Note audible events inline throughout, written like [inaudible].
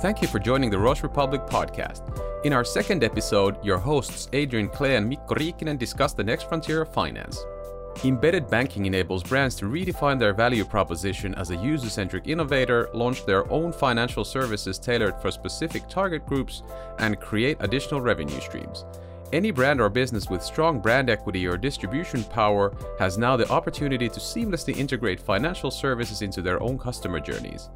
Thank you for joining the Roche Republic podcast. In our second episode, your hosts Adrian Clay and Mikko Riikinen discuss the next frontier of finance. Embedded banking enables brands to redefine their value proposition as a user centric innovator, launch their own financial services tailored for specific target groups, and create additional revenue streams. Any brand or business with strong brand equity or distribution power has now the opportunity to seamlessly integrate financial services into their own customer journeys.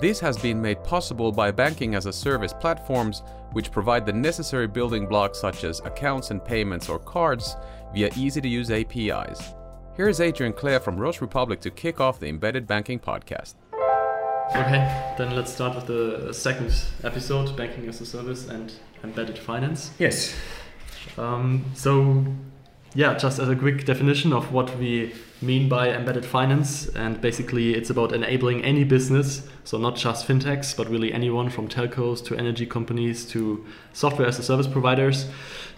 This has been made possible by banking as a service platforms, which provide the necessary building blocks such as accounts and payments or cards via easy to use APIs. Here is Adrian Clare from Roche Republic to kick off the Embedded Banking podcast. Okay, then let's start with the second episode Banking as a Service and Embedded Finance. Yes. Um, so, yeah, just as a quick definition of what we mean by embedded finance, and basically it's about enabling any business, so not just fintechs, but really anyone from telcos to energy companies to software as a service providers,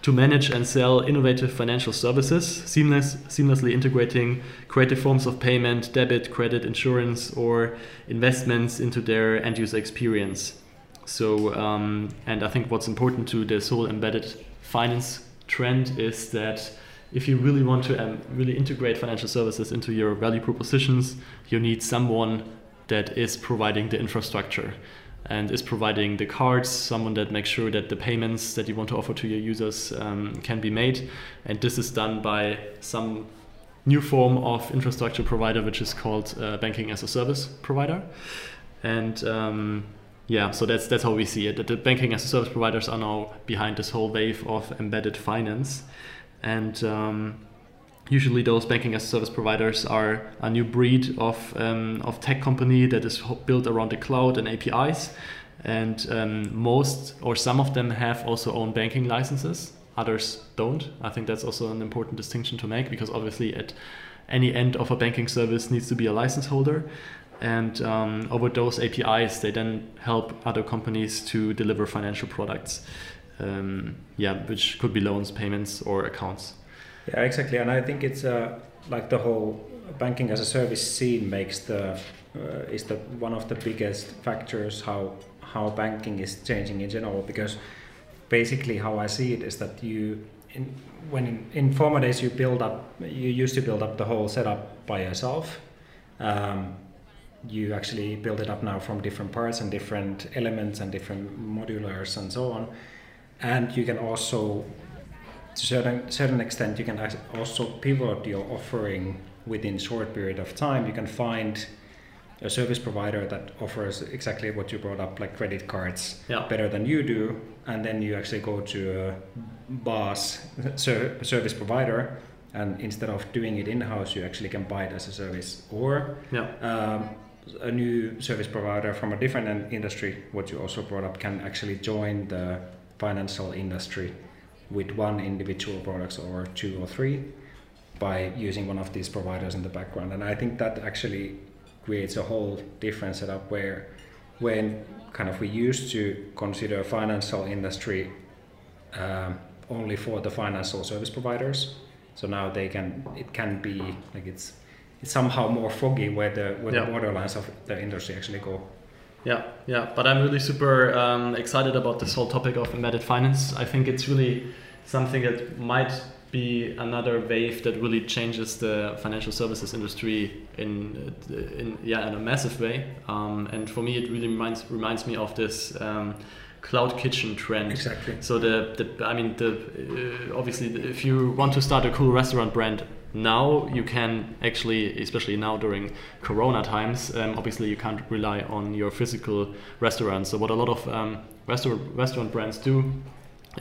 to manage and sell innovative financial services, seamless, seamlessly integrating creative forms of payment, debit, credit, insurance, or investments into their end user experience. So, um, and I think what's important to this whole embedded finance trend is that if you really want to um, really integrate financial services into your value propositions, you need someone that is providing the infrastructure and is providing the cards, someone that makes sure that the payments that you want to offer to your users um, can be made. And this is done by some new form of infrastructure provider, which is called uh, banking as a service provider. And um, yeah, so that's that's how we see it. That the banking as a service providers are now behind this whole wave of embedded finance, and um, usually those banking as a service providers are a new breed of um, of tech company that is built around the cloud and APIs, and um, most or some of them have also own banking licenses. Others don't. I think that's also an important distinction to make because obviously at any end of a banking service needs to be a license holder and um, over those APIs, they then help other companies to deliver financial products. Um, yeah, which could be loans, payments, or accounts. Yeah, exactly. And I think it's uh, like the whole banking as a service scene makes the uh, is the one of the biggest factors how how banking is changing in general. Because basically, how I see it is that you in, when in, in former days you build up you used to build up the whole setup by yourself. Um, you actually build it up now from different parts and different elements and different modulars and so on. And you can also, to certain certain extent, you can also pivot your offering within short period of time. You can find a service provider that offers exactly what you brought up, like credit cards, yeah. better than you do, and then you actually go to a BaaS [laughs] service provider, and instead of doing it in house, you actually can buy it as a service, or yeah. um, a new service provider from a different industry, what you also brought up, can actually join the financial industry with one individual products or two or three by using one of these providers in the background. And I think that actually creates a whole different setup where when kind of we used to consider financial industry um, only for the financial service providers. So now they can it can be like it's it's somehow more foggy where the where yeah. the borderlines of the industry actually go. Yeah, yeah, but I'm really super um, excited about this whole topic of embedded finance. I think it's really something that might be another wave that really changes the financial services industry in, in yeah in a massive way. Um, and for me, it really reminds reminds me of this. Um, cloud kitchen trend. Exactly. So the, the I mean the uh, obviously if you want to start a cool restaurant brand, now you can actually, especially now during Corona times, um, obviously you can't rely on your physical restaurant. So what a lot of um, restaurant restaurant brands do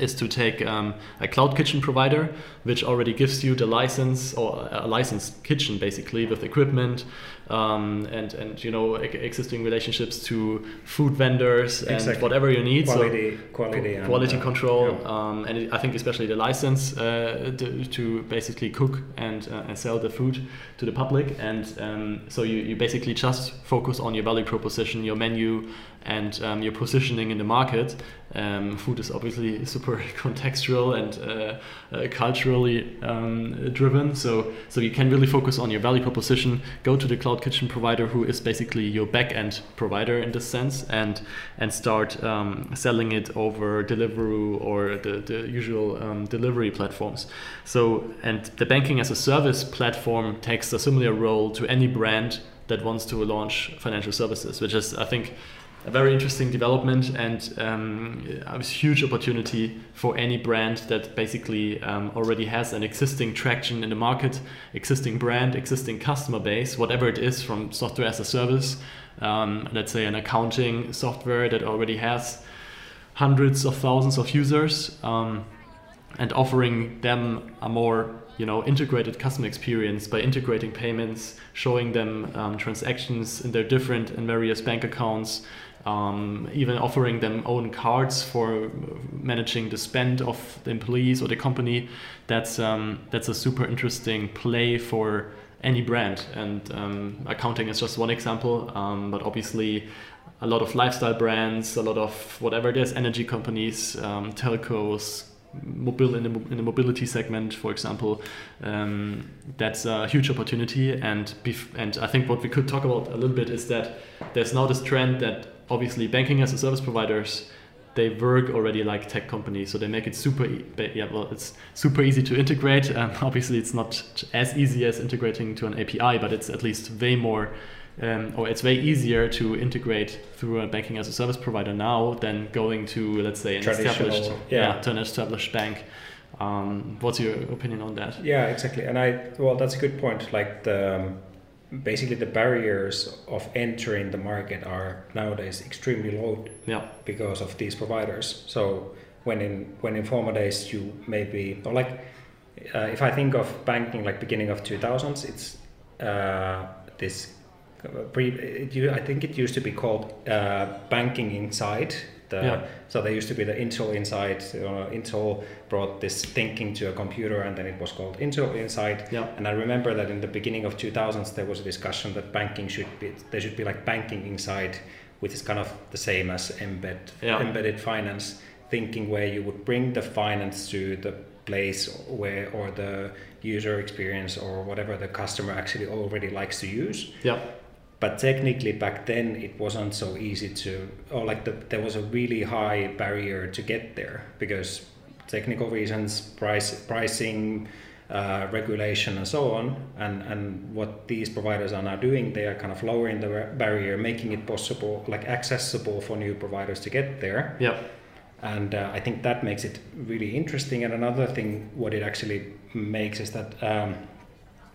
is to take um, a cloud kitchen provider, which already gives you the license or a licensed kitchen basically with equipment um, and and you know existing relationships to food vendors and exactly. whatever you need. Quality, so quality, quality and, uh, control, yeah. um, and I think especially the license uh, to, to, basically cook and uh, and sell the food to the public. And um, so you, you basically just focus on your value proposition, your menu, and um, your positioning in the market. Um, food is obviously super [laughs] contextual and uh, uh, culturally um, driven, so so you can really focus on your value proposition. Go to the cloud kitchen provider who is basically your back-end provider in this sense, and and start um, selling it over Deliveroo or the, the usual um, delivery platforms. So and the banking as a service platform takes a similar role to any brand that wants to launch financial services, which is I think a very interesting development and um, a huge opportunity for any brand that basically um, already has an existing traction in the market, existing brand, existing customer base, whatever it is from software as a service. Um, let's say an accounting software that already has hundreds of thousands of users um, and offering them a more you know integrated customer experience by integrating payments showing them um, transactions in their different and various bank accounts um, even offering them own cards for managing the spend of the employees or the company. That's um, that's a super interesting play for any brand, and um, accounting is just one example. Um, but obviously, a lot of lifestyle brands, a lot of whatever it is, energy companies, um, telcos, mobile in the, in the mobility segment, for example, um, that's a huge opportunity. And bef- and I think what we could talk about a little bit is that there's now this trend that obviously banking as a service providers they work already like tech companies so they make it super yeah well it's super easy to integrate um, [laughs] obviously it's not as easy as integrating to an api but it's at least way more um, or it's way easier to integrate through a banking as a service provider now than going to let's say an established yeah. yeah. to an established bank um, what's your opinion on that yeah exactly and i well that's a good point like the um, basically the barriers of entering the market are nowadays extremely low yeah. because of these providers. So when in when in former days you maybe or like uh, if I think of banking like beginning of 2000s, it's uh, this uh, pre. It, I think it used to be called uh, banking inside the, yeah. So there used to be the Intel Inside. Uh, Intel brought this thinking to a computer, and then it was called Intel Inside. Yeah. And I remember that in the beginning of 2000s, there was a discussion that banking should be there should be like banking inside, which is kind of the same as embed yeah. embedded finance thinking, where you would bring the finance to the place where or the user experience or whatever the customer actually already likes to use. Yeah but technically back then it wasn't so easy to or like the, there was a really high barrier to get there because technical reasons price pricing uh, regulation and so on. And and what these providers are now doing they are kind of lowering the barrier making it possible like accessible for new providers to get there. Yeah. And uh, i think that makes it really interesting. And another thing what it actually makes is that um,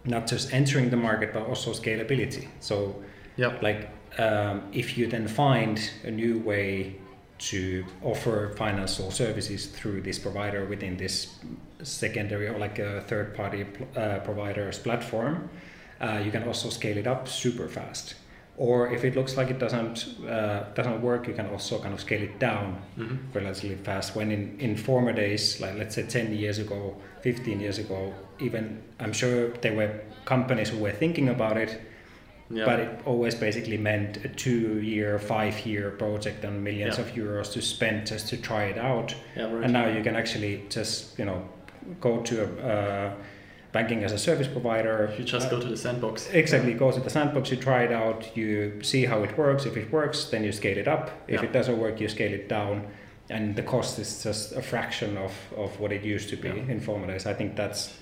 not just entering the market but also scalability. So yeah. like um, if you then find a new way to offer financial services through this provider within this secondary or like a third party uh, provider's platform uh, you can also scale it up super fast or if it looks like it doesn't uh, doesn't work you can also kind of scale it down mm-hmm. relatively fast when in, in former days like let's say 10 years ago 15 years ago even i'm sure there were companies who were thinking about it yeah. but it always basically meant a two-year, five-year project and millions yeah. of euros to spend just to try it out. Yeah, right. And now you can actually just you know go to a uh, banking as a service provider. You just uh, go to the sandbox. Exactly, go to the sandbox. You try it out. You see how it works. If it works, then you scale it up. If it doesn't work, you scale it down. And the cost is just a fraction of, of what it used to be in former days. I think that's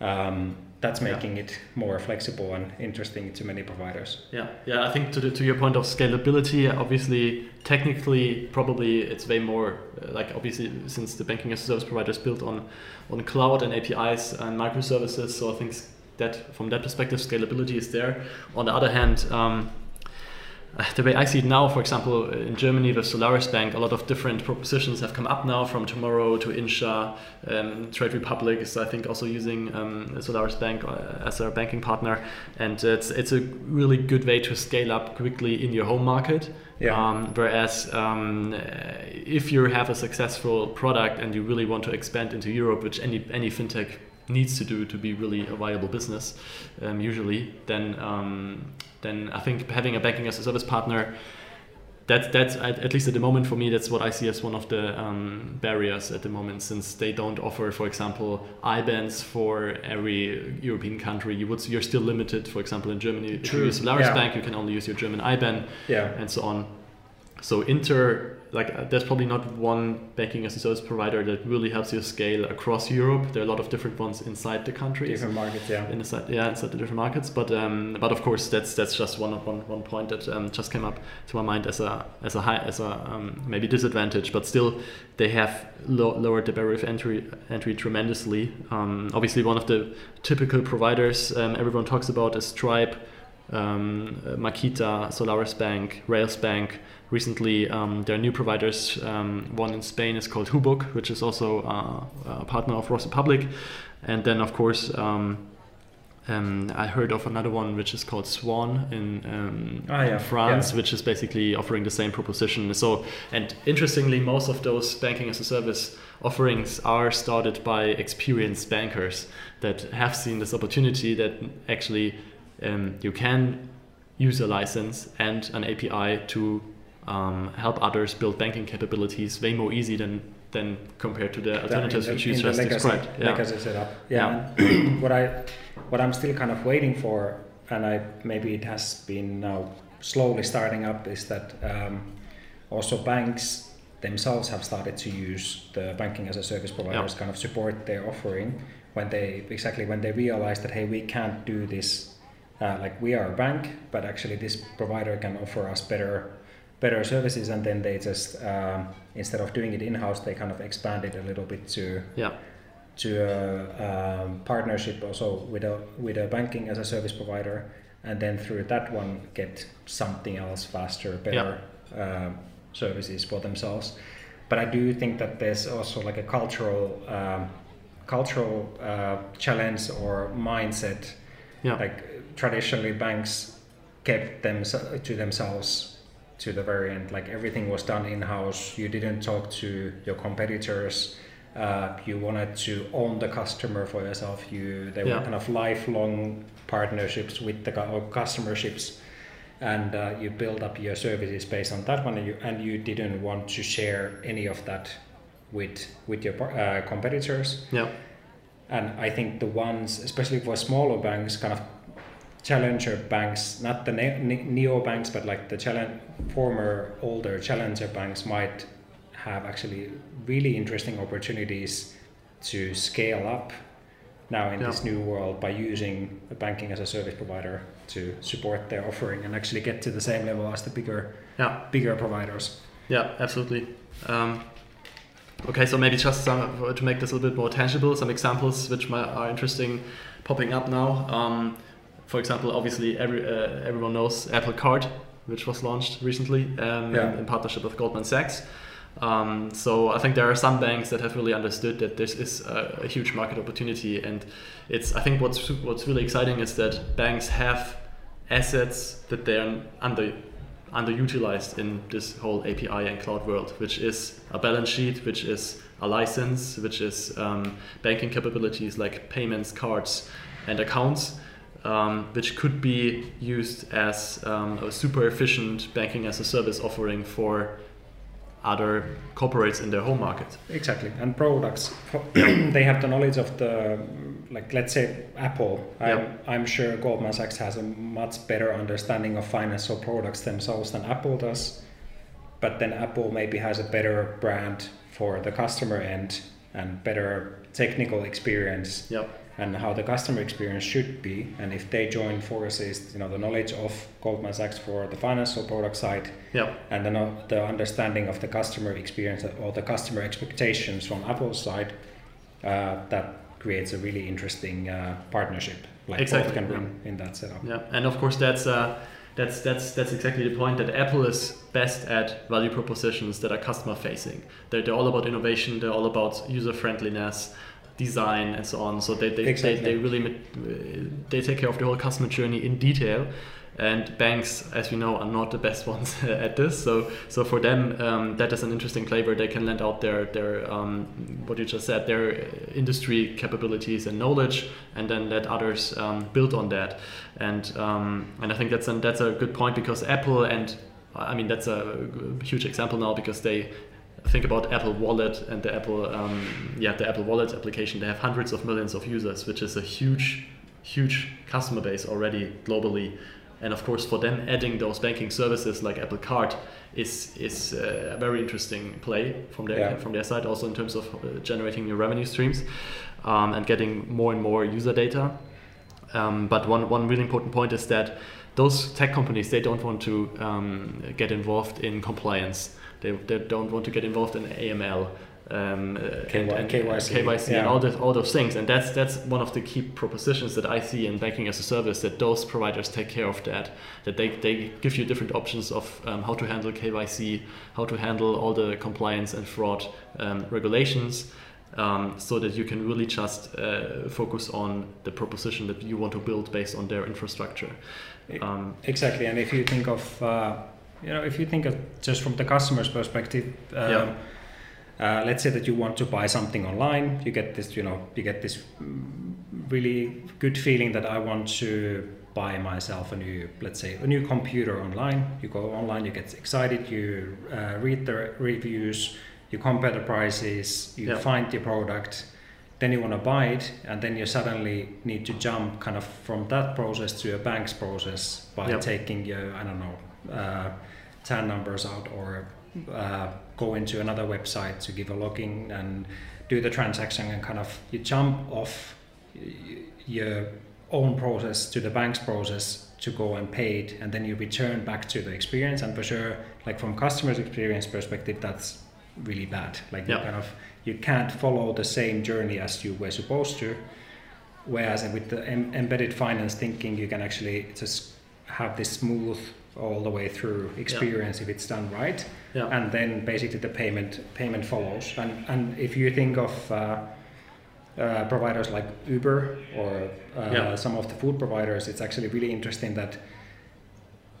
um, that's making yeah. it more flexible and interesting to many providers. Yeah, yeah. I think to the, to your point of scalability, obviously, technically, probably it's way more uh, like obviously since the banking as a service provider is built on on cloud and APIs and microservices. So I think that from that perspective, scalability is there. On the other hand. Um, [sighs] the way I see it now, for example, in Germany with Solaris Bank, a lot of different propositions have come up now from Tomorrow to Insha. Um, Trade Republic is, I think, also using um, Solaris Bank uh, as their banking partner. And it's, it's a really good way to scale up quickly in your home market. Yeah. Um, whereas um, if you have a successful product and you really want to expand into Europe, which any, any fintech needs to do to be really a viable business, um, usually, then um, then I think having a banking as a service partner that's that's at, at least at the moment for me that's what I see as one of the um, barriers at the moment since they don't offer for example IBANs for every European country. You would you're still limited for example in Germany. If you use Solaris yeah. Bank you can only use your German IBAN yeah. and so on so Inter like uh, there's probably not one banking as a service provider that really helps you scale across Europe. There are a lot of different ones inside the countries. different markets yeah Inside, yeah, inside the different markets, but um, but of course that's that's just one one, one point that um, just came up to my mind as a as a high as a um, maybe disadvantage, but still they have lo- lowered the barrier of entry entry tremendously. Um, obviously, one of the typical providers um, everyone talks about is Stripe, um, uh, Marqeta, Solaris Bank, Rails Bank. Recently, um, there are new providers. Um, one in Spain is called Hubuk, which is also uh, a partner of Ross Public, And then, of course, um, um, I heard of another one which is called Swan in, um, Ah, yeah, in France, yeah. which is basically offering the same proposition. So, and interestingly, most of those banking as a service offerings are started by experienced bankers that have seen this opportunity that actually um, you can use a license and an API to um, help others build banking capabilities way more easy than than compared to the alternatives in which you just described. Yeah. legacy setup. Yeah. and [clears throat] what I what I'm still kind of waiting for, and I maybe it has been now slowly starting up, is that um, also banks themselves have started to use the banking as a service providers kind of support their offering when they exactly when they realize that hey we can't do this uh, like we are a bank but actually this provider can offer us better better services and then they just um, instead of doing it in-house they kind of expand it a little bit to yeah. to a um, partnership also with a with a banking as a service provider and then through that one get something else faster better um, services for themselves but i do think that there's also like a cultural um, cultural uh, challenge or mindset Yeah. like traditionally banks kept them to themselves to the very end. Like everything was done in house you didn't talk to your competitors. Uh, you wanted to own the customer for yourself. You they Yeah. were kind of lifelong partnerships with the or customerships. And uh, you build up your services based on that one and you, and you didn't want to share any of that with with your uh, competitors. Yeah. and I think the ones, especially for smaller banks, kind of challenger banks, not the ne- ne- neo banks, but like the challenge, former older challenger banks might have actually really interesting opportunities to scale up now in Yeah. this new world by using a banking as a service provider to support their offering and actually get to the same level as the bigger Yeah. bigger providers. Yeah, absolutely. Um, okay, so maybe just some, to make this a little bit more tangible, some examples which might, are interesting popping up now. Um, for example, obviously every, uh, everyone knows Apple Card, which was launched recently um, Yeah. in, in partnership with Goldman Sachs. Um, so I think there are some banks that have really understood that this is a, a huge market opportunity, and it's I think what's what's really exciting is that banks have assets that they're under underutilized in this whole API and cloud world, which is a balance sheet, which is a license, which is um, banking capabilities like payments, cards, and accounts, um, which could be used as um, a super efficient banking as a service offering for other corporates in their home market. Exactly, and products. [clears throat] they have the knowledge of the, like let's say Apple. I'm, Yeah. I'm sure Goldman Sachs has a much better understanding of financial products themselves than Apple does. But then Apple maybe has a better brand for the customer end and better technical experience Yep. And how the customer experience should be. And if they join forces, you know, the knowledge of Goldman Sachs for the financial product side Yep. and then uh, the understanding of the customer experience or the customer expectations from Apple's side, uh, that creates a really interesting uh, partnership. Like Exactly, both can yeah. in that setup. Yeah, and of course that's uh, that's that's that's exactly the point that Apple is best at value propositions that are customer facing. They're, they're all about innovation. They're all about user friendliness, design, and so on. So they they, Exactly. they, they really they take care of the whole customer journey in detail. And banks, as we know, are not the best [laughs] ones at this. So, so for them, um, that is an interesting flavor. They can lend out their their um, what you just said, their industry capabilities and knowledge, and then let others um, build on that. And um, and I think that's an, that's a good point because Apple and I mean, that's a huge example now because they think about Apple Wallet and the Apple, um, yeah, the Apple Wallet application. They have hundreds of millions of users, which is a huge, huge customer base already globally. And of course, for them, adding those banking services like Apple Card is is uh, a very interesting play from their Yeah. from their side, also in terms of uh, generating new revenue streams um, and getting more and more user data. Um, but one, one really important point is that those tech companies they don't want to um, get involved in compliance. They, they don't want to get involved in AML. Um, uh, KY- KYC, KYC and all, the, all those things, and that's that's one of the key propositions that I see in banking as a service. That those providers take care of that. That they, they give you different options of um, how to handle KYC, how to handle all the compliance and fraud um, regulations, um, so that you can really just uh, focus on the proposition that you want to build based on their infrastructure. Um, Exactly, and if you think of, uh, you know, if you think of just from the customer's perspective, um, Yeah. uh, let's say that you want to buy something online, you get this, you know, you get this really good feeling that I want to buy myself a new, let's say, a new computer online. You go online, you get excited, you uh, read the reviews, you compare the prices, you Yeah. find the product, then you want to buy it, and then you suddenly need to jump kind of from that process to a bank's process by taking your, I don't know, uh, TAN numbers out or uh, go into another website to give a login and do the transaction and kind of you jump off your own process to the bank's process to go and pay it and then you return back to the experience. And for sure like from customer's experience perspective that's really bad. Like you kind of you can't follow the same journey as you were supposed to. Whereas with the em- embedded finance thinking you can actually just have this smooth all the way through experience if it's done right yeah. and then basically the payment payment follows and and if you think of uh, uh, providers like Uber or uh, Yeah. some of the food providers, it's actually really interesting that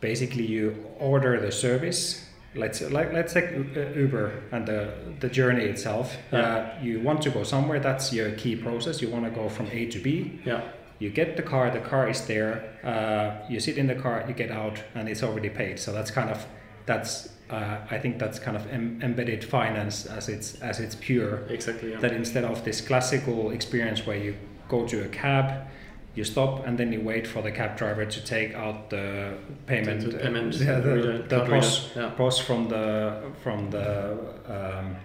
basically you order the service. Let's like let's take uh, Uber and the the journey itself. Yeah. Uh, you want to go somewhere. That's your key process. You want to go from A to B. yeah. You get the car. The car is there. Uh, you sit in the car. You get out, and it's already paid. So that's kind of that's. Uh, I think that's kind of em- embedded finance as it's as it's pure Exactly. Yeah. that instead of this classical experience where you go to a cab, you stop and then you wait for the cab driver to take out the payment, The- the payment yeah, the, the card POS, yeah. POS from the from the um,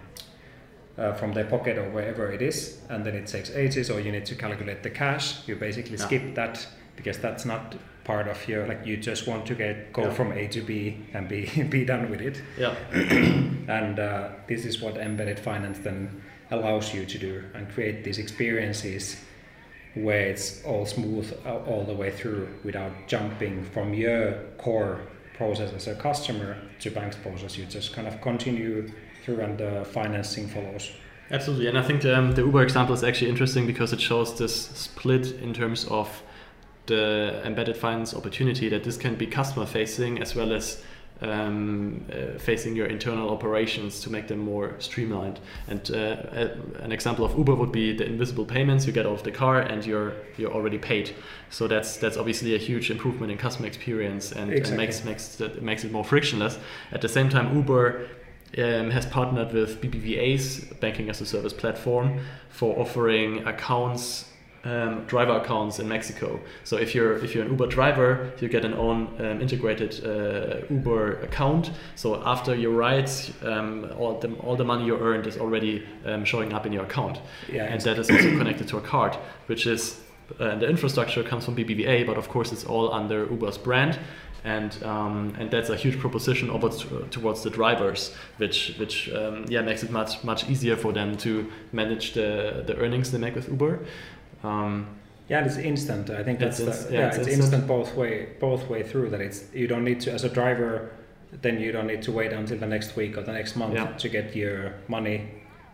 uh, from their pocket or wherever it is, and then it takes ages, or you need to calculate the cash. You basically Yeah. skip that because that's not part of your like you just want to get go Yeah. from A to B and be [laughs] be done with it Yeah. [clears throat] and uh, this is what embedded finance then allows you to do and create these experiences where it's all smooth all the way through without jumping from your core process as a customer to bank's process you just kind of continue through and the financing follows Absolutely, and I think um, the Uber example is actually interesting because it shows this split in terms of the embedded finance opportunity that this can be customer facing as well as um, uh, facing your internal operations to make them more streamlined. And uh, a- an example of Uber would be the invisible payments you get off the car and you're you're already paid. So that's that's obviously a huge improvement in customer experience and, and makes makes that makes it more frictionless. At the same time, Uber um, has partnered with BBVA's banking as a service platform for offering accounts, um, driver accounts in Mexico. So if you're if you're an Uber driver, you get an own um, integrated uh, Uber account. So after your rides, um, all the all the money you earned is already um, showing up in your account, yeah and that is also connected to a card, which is uh, the infrastructure comes from BBVA, but of course it's all under Uber's brand. And um, and that's a huge proposition towards the drivers, which which um, yeah makes it much much easier for them to manage the the earnings they make with Uber. Um, Yeah, and it's instant. I think that's It's the, yeah, yeah, it's, it's instant. instant. both way both way through. That it's you don't need to as a driver, then you don't need to wait until the next week or the next month Yeah. to get your money,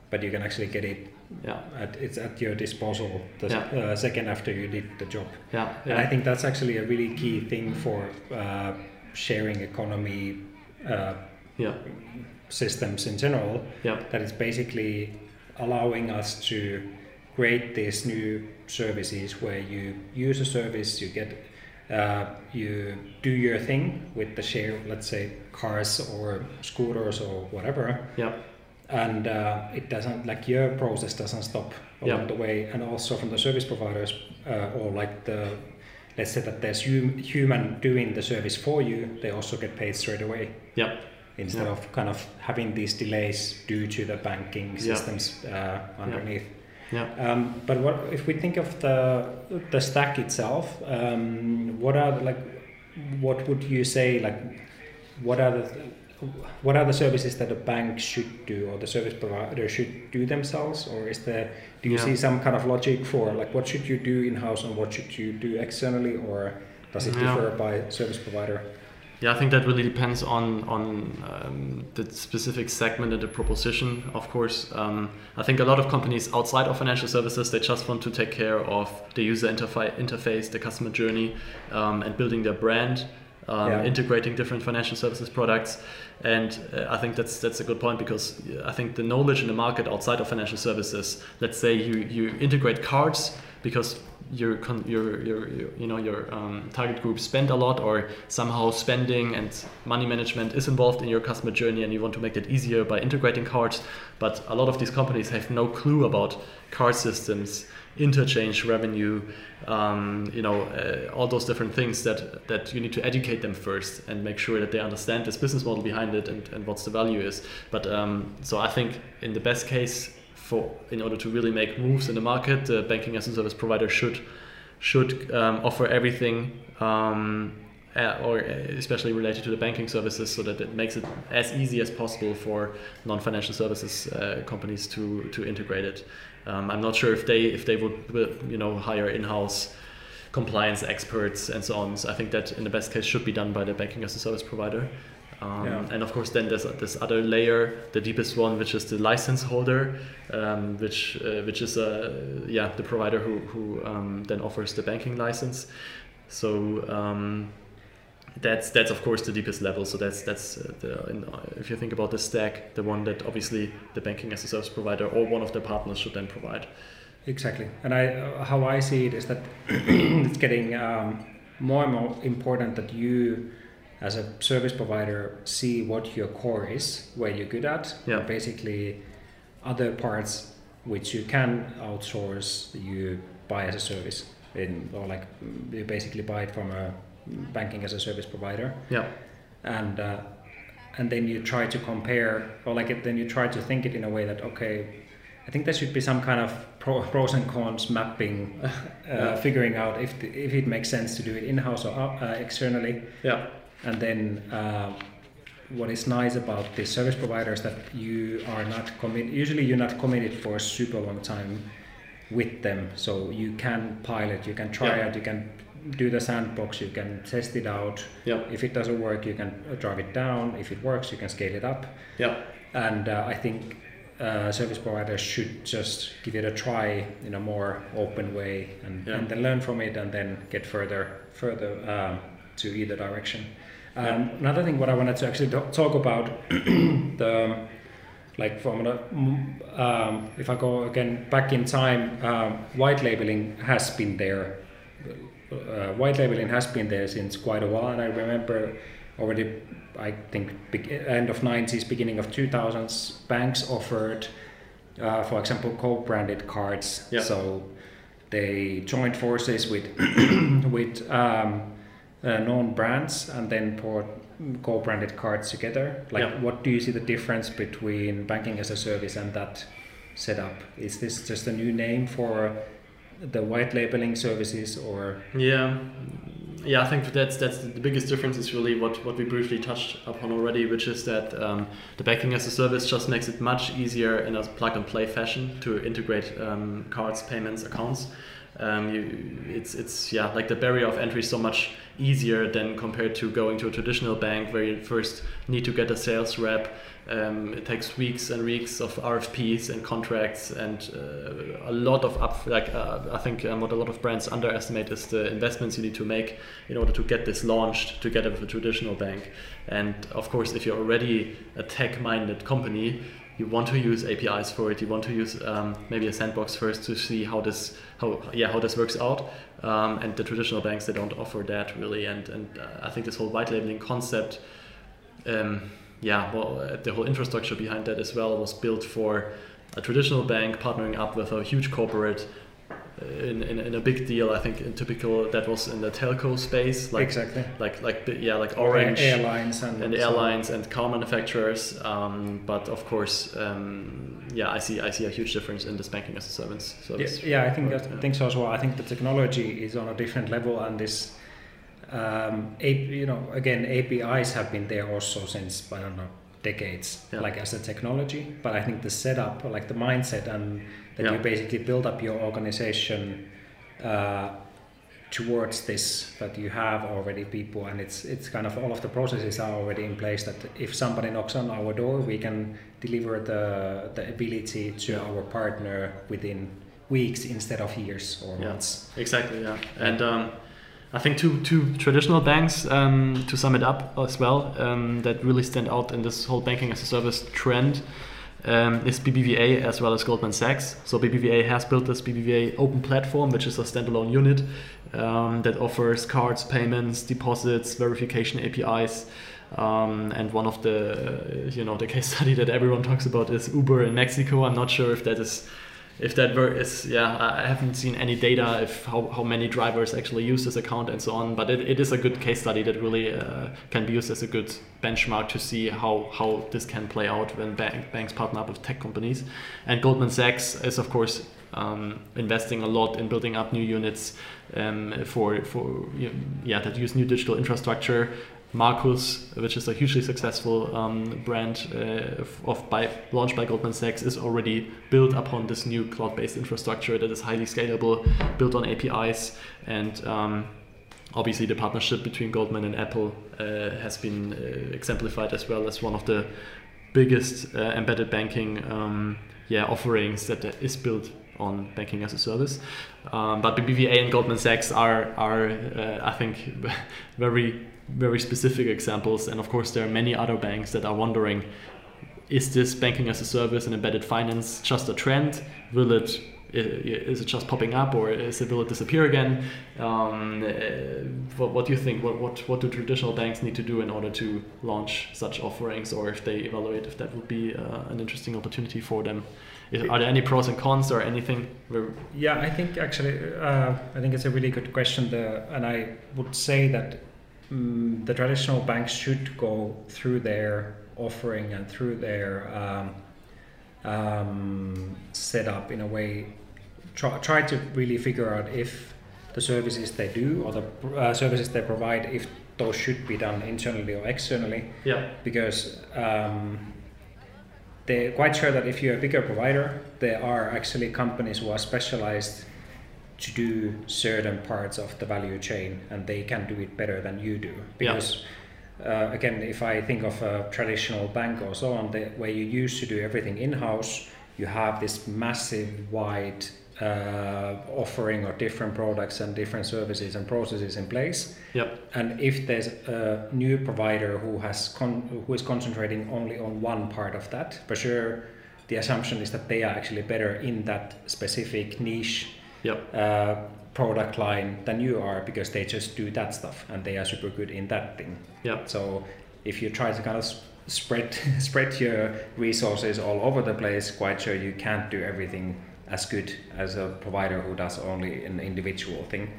but you can actually get it. Yeah, At, it's at your disposal the Yeah. uh, second after you did the job. yeah, And I think that's actually a really key thing for uh, sharing economy uh, yeah, systems in general yeah, that is basically allowing us to create these new services where you use a service, you get uh, you do your thing with the share, let's say cars or scooters or whatever. Yeah. And uh, it doesn't like your process doesn't stop along Yeah. the way, and also from the service providers uh, or like the let's say that there's hum- human doing the service for you, they also get paid straight away Yeah. instead Yeah. of kind of having these delays due to the banking Yeah. systems uh, underneath. Yeah. Um, but what if we think of the the stack itself? Um, what are the, like what would you say like what are the what are the services that a bank should do or the service provider should do themselves or is there do you Yeah. see some kind of logic for like what should you do in house and what should you do externally or does it Yeah. differ by service provider? Yeah, I think that really depends on on um, the specific segment and the proposition. Of course, um, I think a lot of companies outside of financial services they just want to take care of the user interfa- interface, the customer journey, um, and building their brand, um, Yeah. integrating different financial services products. And uh, I think that's that's a good point because I think the knowledge in the market outside of financial services. Let's say you you integrate cards because your your, your your you know your um, target group spend a lot or somehow spending and money management is involved in your customer journey and you want to make that easier by integrating cards. But a lot of these companies have no clue about card systems interchange revenue um, you know uh, all those different things that that you need to educate them first and make sure that they understand this business model behind it and, and what's the value is. But um, so i think in the best case for in order to really make moves in the market, the banking as a service provider should should um, offer everything, um, uh, or especially related to the banking services, so that it makes it as easy as possible for non-financial services uh, companies to to integrate it. Um, I'm not sure if they if they would you know hire in-house compliance experts and so on. So I think that in the best case should be done by the banking as a service provider. Um, Yeah. And of course, then there's this other layer, the deepest one, which is the license holder, um, which uh, which is uh, yeah the provider who who um, then offers the banking license. So um, that's that's of course the deepest level. So that's that's uh, the in, uh, if you think about the stack, the one that obviously the banking as a service provider or one of their partners should then provide. Exactly, and I uh, how I see it is that [clears throat] it's getting um, more and more important that you, as a service provider, see what your core is, where you're good at, Yeah. basically other parts which you can outsource, you buy as a service, in or like you basically buy it from a banking as a service provider, Yeah, and uh, and then you try to compare, or like it, then you try to think it in a way that okay, I think there should be some kind of pro, pros and cons mapping, [laughs] uh, Yeah. figuring out if the, if it makes sense to do it in house or uh, externally, yeah, and then. Uh, what is nice about the service providers that you are not commit. Usually, you're not committed for a super long time with them, so you can pilot, you can try Yeah. it, you can do the sandbox, you can test it out. yeah, If it doesn't work, you can uh, drive it down. If it works, you can scale it up. yeah, And uh, I think uh, service providers should just give it a try in a more open way, and, Yeah. and then learn from it, and then get further further um, to either direction. Um. Another thing, what I wanted to actually talk about, [clears throat] the like from the um, if I go again back in time, um, white labeling has been there. Uh, white labeling has been there since quite a while, and I remember already, I think, end of 90s, beginning of 2000s, banks offered, uh, for example, co-branded cards. Yeah. So they joined forces with [clears throat] with um, uh, known brands and then put co-branded cards together. Like, Yeah. what do you see the difference between banking as a service and that setup? Is this just a new name for the white labeling services, or Yeah, yeah. I think that's that's the biggest difference is really what what we briefly touched upon already, which is that um, the banking as a service just makes it much easier in a plug and play fashion to integrate um, cards, payments, accounts. Um, you, it's it's yeah like the barrier of entry is so much easier than compared to going to a traditional bank where you first need to get a sales rep. Um, it takes weeks and weeks of RFPs and contracts and uh, a lot of up like uh, I think um, what a lot of brands underestimate is the investments you need to make in order to get this launched together with a traditional bank. And of course, if you're already a tech-minded company, you want to use APIs for it. You want to use um, maybe a sandbox first to see how this how yeah how this works out. Um, and the traditional banks they don't offer that really. And and uh, I think this whole white labeling concept, um, yeah, well, uh, the whole infrastructure behind that as well was built for a traditional bank partnering up with a huge corporate in, in, in, a big deal. I think in typical that was in the telco space, like exactly like like yeah like Orange airlines and, and airlines and car manufacturers. Um, but of course, um, yeah, I see I see a huge difference in this banking as a service. service yeah, yeah, I think yeah. I think so as well. I think the technology is on a different level, and this. Um, you know, again, APIs have been there also since I don't know decades, yeah. like as a technology. But I think the setup, like the mindset and that yeah. you basically build up your organization uh, towards this that you have already people and it's it's kind of all of the processes are already in place that if somebody knocks on our door we can deliver the the ability to our partner within weeks instead of years or yeah. months exactly yeah and um, I think two two traditional banks um, to sum it up as well um, that really stand out in this whole banking as a service trend um, is BBVA as well as Goldman Sachs. So BBVA has built this BBVA Open Platform, which is a standalone unit um, that offers cards, payments, deposits, verification APIs. Um, and one of the, uh, you know, the case study that everyone talks about is Uber in Mexico. I'm not sure if that is if that were is yeah i haven't seen any data if how, how many drivers actually use this account and so on but it, it is a good case study that really uh, can be used as a good benchmark to see how how this can play out when bank, banks partner up with tech companies. And goldman sachs is of course um, investing a lot in building up new units um, for for yeah that use new digital infrastructure Marcus, which is a hugely successful um, brand uh, of by, launched by Goldman Sachs, is already built upon this new cloud-based infrastructure that is highly scalable, built on APIs, and um, obviously the partnership between Goldman and Apple uh, has been uh, exemplified as well as one of the biggest uh, embedded banking um, yeah offerings that is built on banking as a service. Um, but BBVA and Goldman Sachs are are uh, I think [laughs] very very specific examples. And of course, there are many other banks that are wondering is this banking as a service and embedded finance just a trend? Will it is it just popping up or is it will it disappear again? Um, uh, what, what, do you think? What, what what do traditional banks need to do in order to launch such offerings, or if they evaluate if that would be uh, an interesting opportunity for them? Are there any pros and cons or anything? Yeah, I think actually uh, I think it's a really good question, the, and I would say that um, the traditional banks should go through their offering and through their um, um, setup in a way, try, try to really figure out if the services they do or the uh, services they provide, if those should be done internally or externally. Yeah. Because um, they're quite sure that if you're a bigger provider, there are actually companies who are specialized to do certain parts of the value chain and they can do it better than you do because yeah. uh, again if i think of a traditional bank or so on the, where you used to do everything in-house you have this massive wide uh, offering of different products and different services and processes in place. Yep. And if there's a new provider who has con- who is concentrating only on one part of that, for sure, the assumption is that they are actually better in that specific niche yep. uh, product line than you are because they just do that stuff and they are super good in that thing. Yeah. So if you try to kind of spread [laughs] spread your resources all over the place, quite sure you can't do everything as good as a provider who does only an individual thing.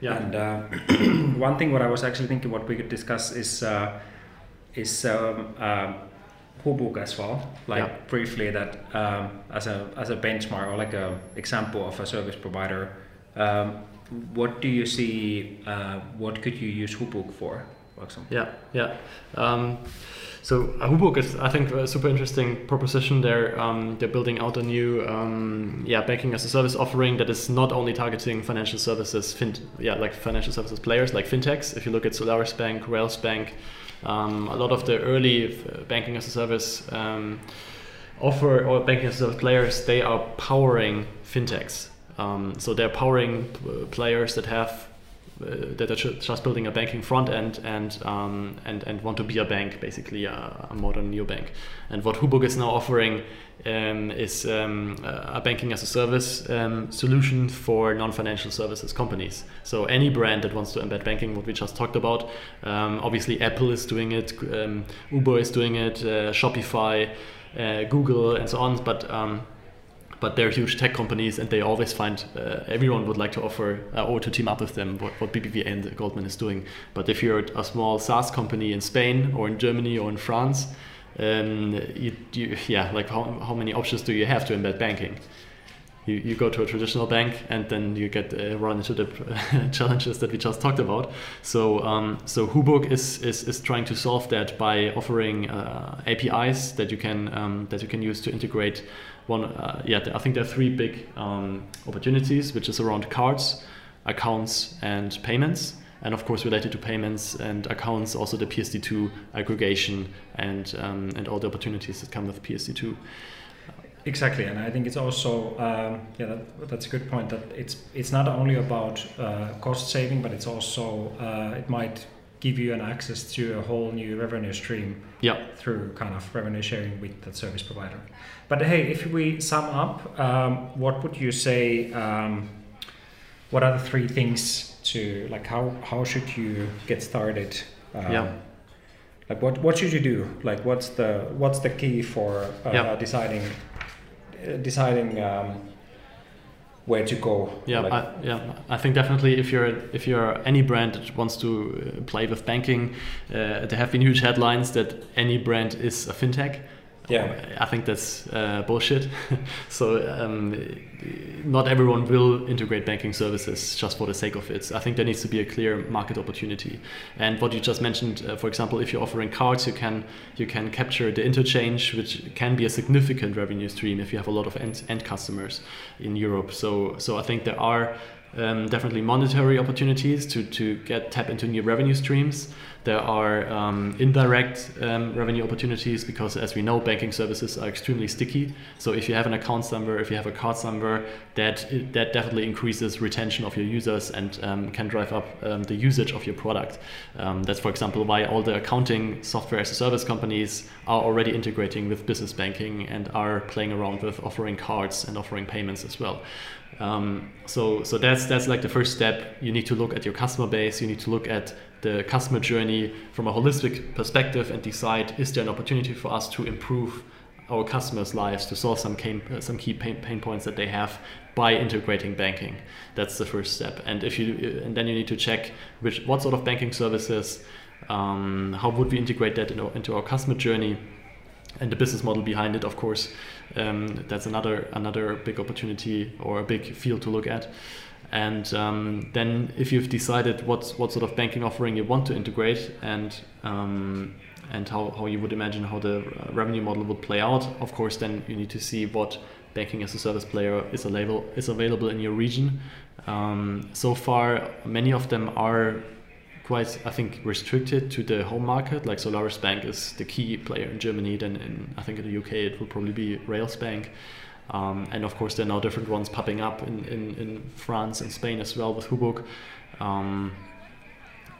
Yeah. And uh, [clears throat] one thing what I was actually thinking what we could discuss is uh, is um, uh, Hubuk as well, like yeah. briefly that um, as a as a benchmark or like a example of a service provider. Um, what do you see? Uh, what could you use Hubuk for, for example? Yeah, yeah. Um, so uh, Hubuk is, I think, a super interesting proposition. They're um, they're building out a new, um, yeah, banking as a service offering that is not only targeting financial services, fin, yeah, like financial services players like fintechs. If you look at Solaris Bank, Rails Bank. Um, a lot of the early uh, banking as a service um, offer or banking as a service players, they are powering fintechs. Um, so they're powering uh, players that have that are just building a banking front end and um, and and want to be a bank, basically a, a modern neobank. And what Hubuk is now offering um, is um, a banking as a service um, solution for non-financial services companies. So any brand that wants to embed banking, what we just talked about, um, obviously Apple is doing it, um, Uber is doing it, uh, Shopify, uh, Google, and so on. But but they're huge tech companies and they always find uh, everyone would like to offer uh, or to team up with them what, what BBVA and Goldman is doing. But if you're a small SaaS company in Spain or in Germany or in France, um, you, you, yeah, like how, how many options do you have to embed banking? You, you go to a traditional bank and then you get uh, run into the [laughs] challenges that we just talked about. So um, so Hubuk is, is is trying to solve that by offering uh, APIs that you can um, that you can use to integrate one. Uh, yeah, I think there are three big um, opportunities, which is around cards, accounts, and payments and of course related to payments and accounts, also the PSD2 aggregation and um, and all the opportunities that come with PSD2. Exactly, and I think it's also um, yeah that, that's a good point that it's it's not only about uh, cost saving, but it's also uh, it might give you an access to a whole new revenue stream yeah. through kind of revenue sharing with that service provider. But hey, if we sum up, um, what would you say? Um, what are the three things to like how how should you get started um, yeah like what what should you do like what's the what's the key for uh, yeah. deciding uh, deciding um, where to go. Yeah like, I, yeah I think definitely if you're if you're any brand that wants to uh, play with banking uh, there have been huge headlines that any brand is a fintech yeah. I think that's uh, bullshit. [laughs] So um, not everyone will integrate banking services just for the sake of it. I think there needs to be a clear market opportunity. And what you just mentioned uh, for example if you're offering cards you can you can capture the interchange which can be a significant revenue stream if you have a lot of end, end customers in europe. So so i think there are um, definitely monetary opportunities to, to get tap into new revenue streams there are um, indirect um, revenue opportunities because, as we know, banking services are extremely sticky. So if you have an account number, if you have a card number, that that definitely increases retention of your users and um, can drive up um, the usage of your product. Um, that's, for example, why all the accounting software as a service companies are already integrating with business banking and are playing around with offering cards and offering payments as well. Um, so so that's that's like the first step. You need to look at your customer base. You need to look at the customer journey from a holistic perspective and decide is there an opportunity for us to improve our customers' lives to solve some, uh, some key pain, pain points that they have by integrating banking. That's the first step. And if you and then you need to check which what sort of banking services, um, how would we integrate that into, into our customer journey, and the business model behind it. Of course, um, that's another another big opportunity or a big field to look at. And um, then, if you've decided what what sort of banking offering you want to integrate and um, and how, how you would imagine how the uh, revenue model would play out, of course, then you need to see what banking as a service player is available is available in your region. Um, so far, many of them are quite, I think, restricted to the home market. Like Solaris Bank is the key player in Germany. Then in I think in the UK it will probably be Rails Bank. Um, and of course, there are now different ones popping up in, in, in France and Spain as well with Hubuk. Um,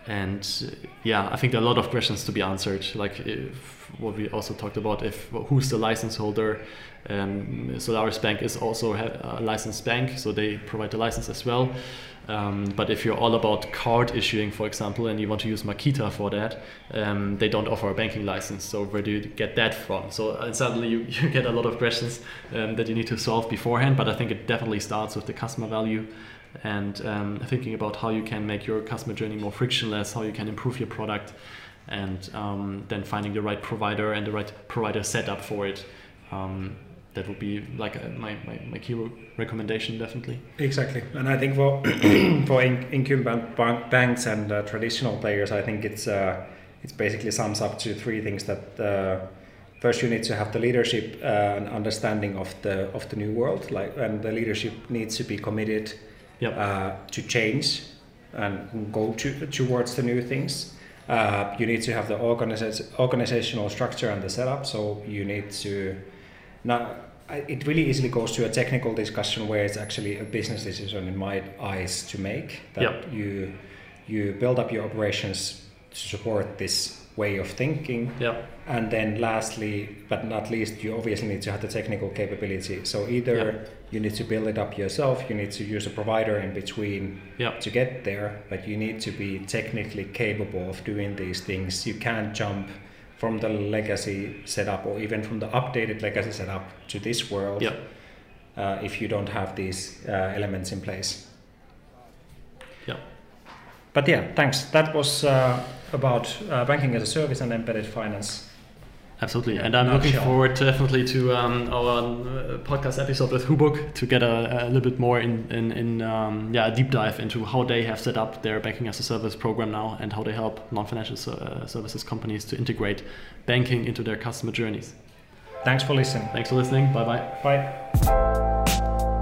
and yeah, I think there are a lot of questions to be answered. Like if, what we also talked about, if who's the license holder. Um, Solaris Bank is also a licensed bank, so they provide the license as well. Um, but if you're all about card issuing, for example, and you want to use Marqeta for that, um, they don't offer a banking license. So where do you get that from? So uh, suddenly you, [laughs] you get a lot of questions um, that you need to solve beforehand. But I think it definitely starts with the customer value and um, thinking about how you can make your customer journey more frictionless, how you can improve your product, and um, then finding the right provider and the right provider setup for it. Um, that would be like a, my, my, my key recommendation definitely exactly and i think for [coughs] for incumbent banks and uh, traditional players i think it's uh, it's basically sums up to three things that uh, first you need to have the leadership uh, and understanding of the of the new world like and the leadership needs to be committed yep. Uh, to change and go to, towards the new things uh, you need to have the organiza- organizational structure and the setup so you need to now, it really easily goes to a technical discussion where it's actually a business decision in my eyes to make that yep. you you build up your operations to support this way of thinking. Yeah. And then lastly, but not least, you obviously need to have the technical capability. So either Yeah. you need to build it up yourself, you need to use a provider in between Yeah. to get there, but you need to be technically capable of doing these things. You can't jump from the legacy setup or even from the updated legacy setup to this world Yeah. uh, if you don't have these uh, elements in place. Yeah. But yeah, thanks. That was uh, about uh, banking as a service and embedded finance. Absolutely, and I'm looking nutshell. forward definitely to um, our uh, podcast episode with Hubuk to get a, a little bit more in in, in um, yeah a deep dive into how they have set up their banking as a service program now and how they help non-financial uh, services companies to integrate banking into their customer journeys. Thanks for listening. Thanks for listening. Bye bye. Bye.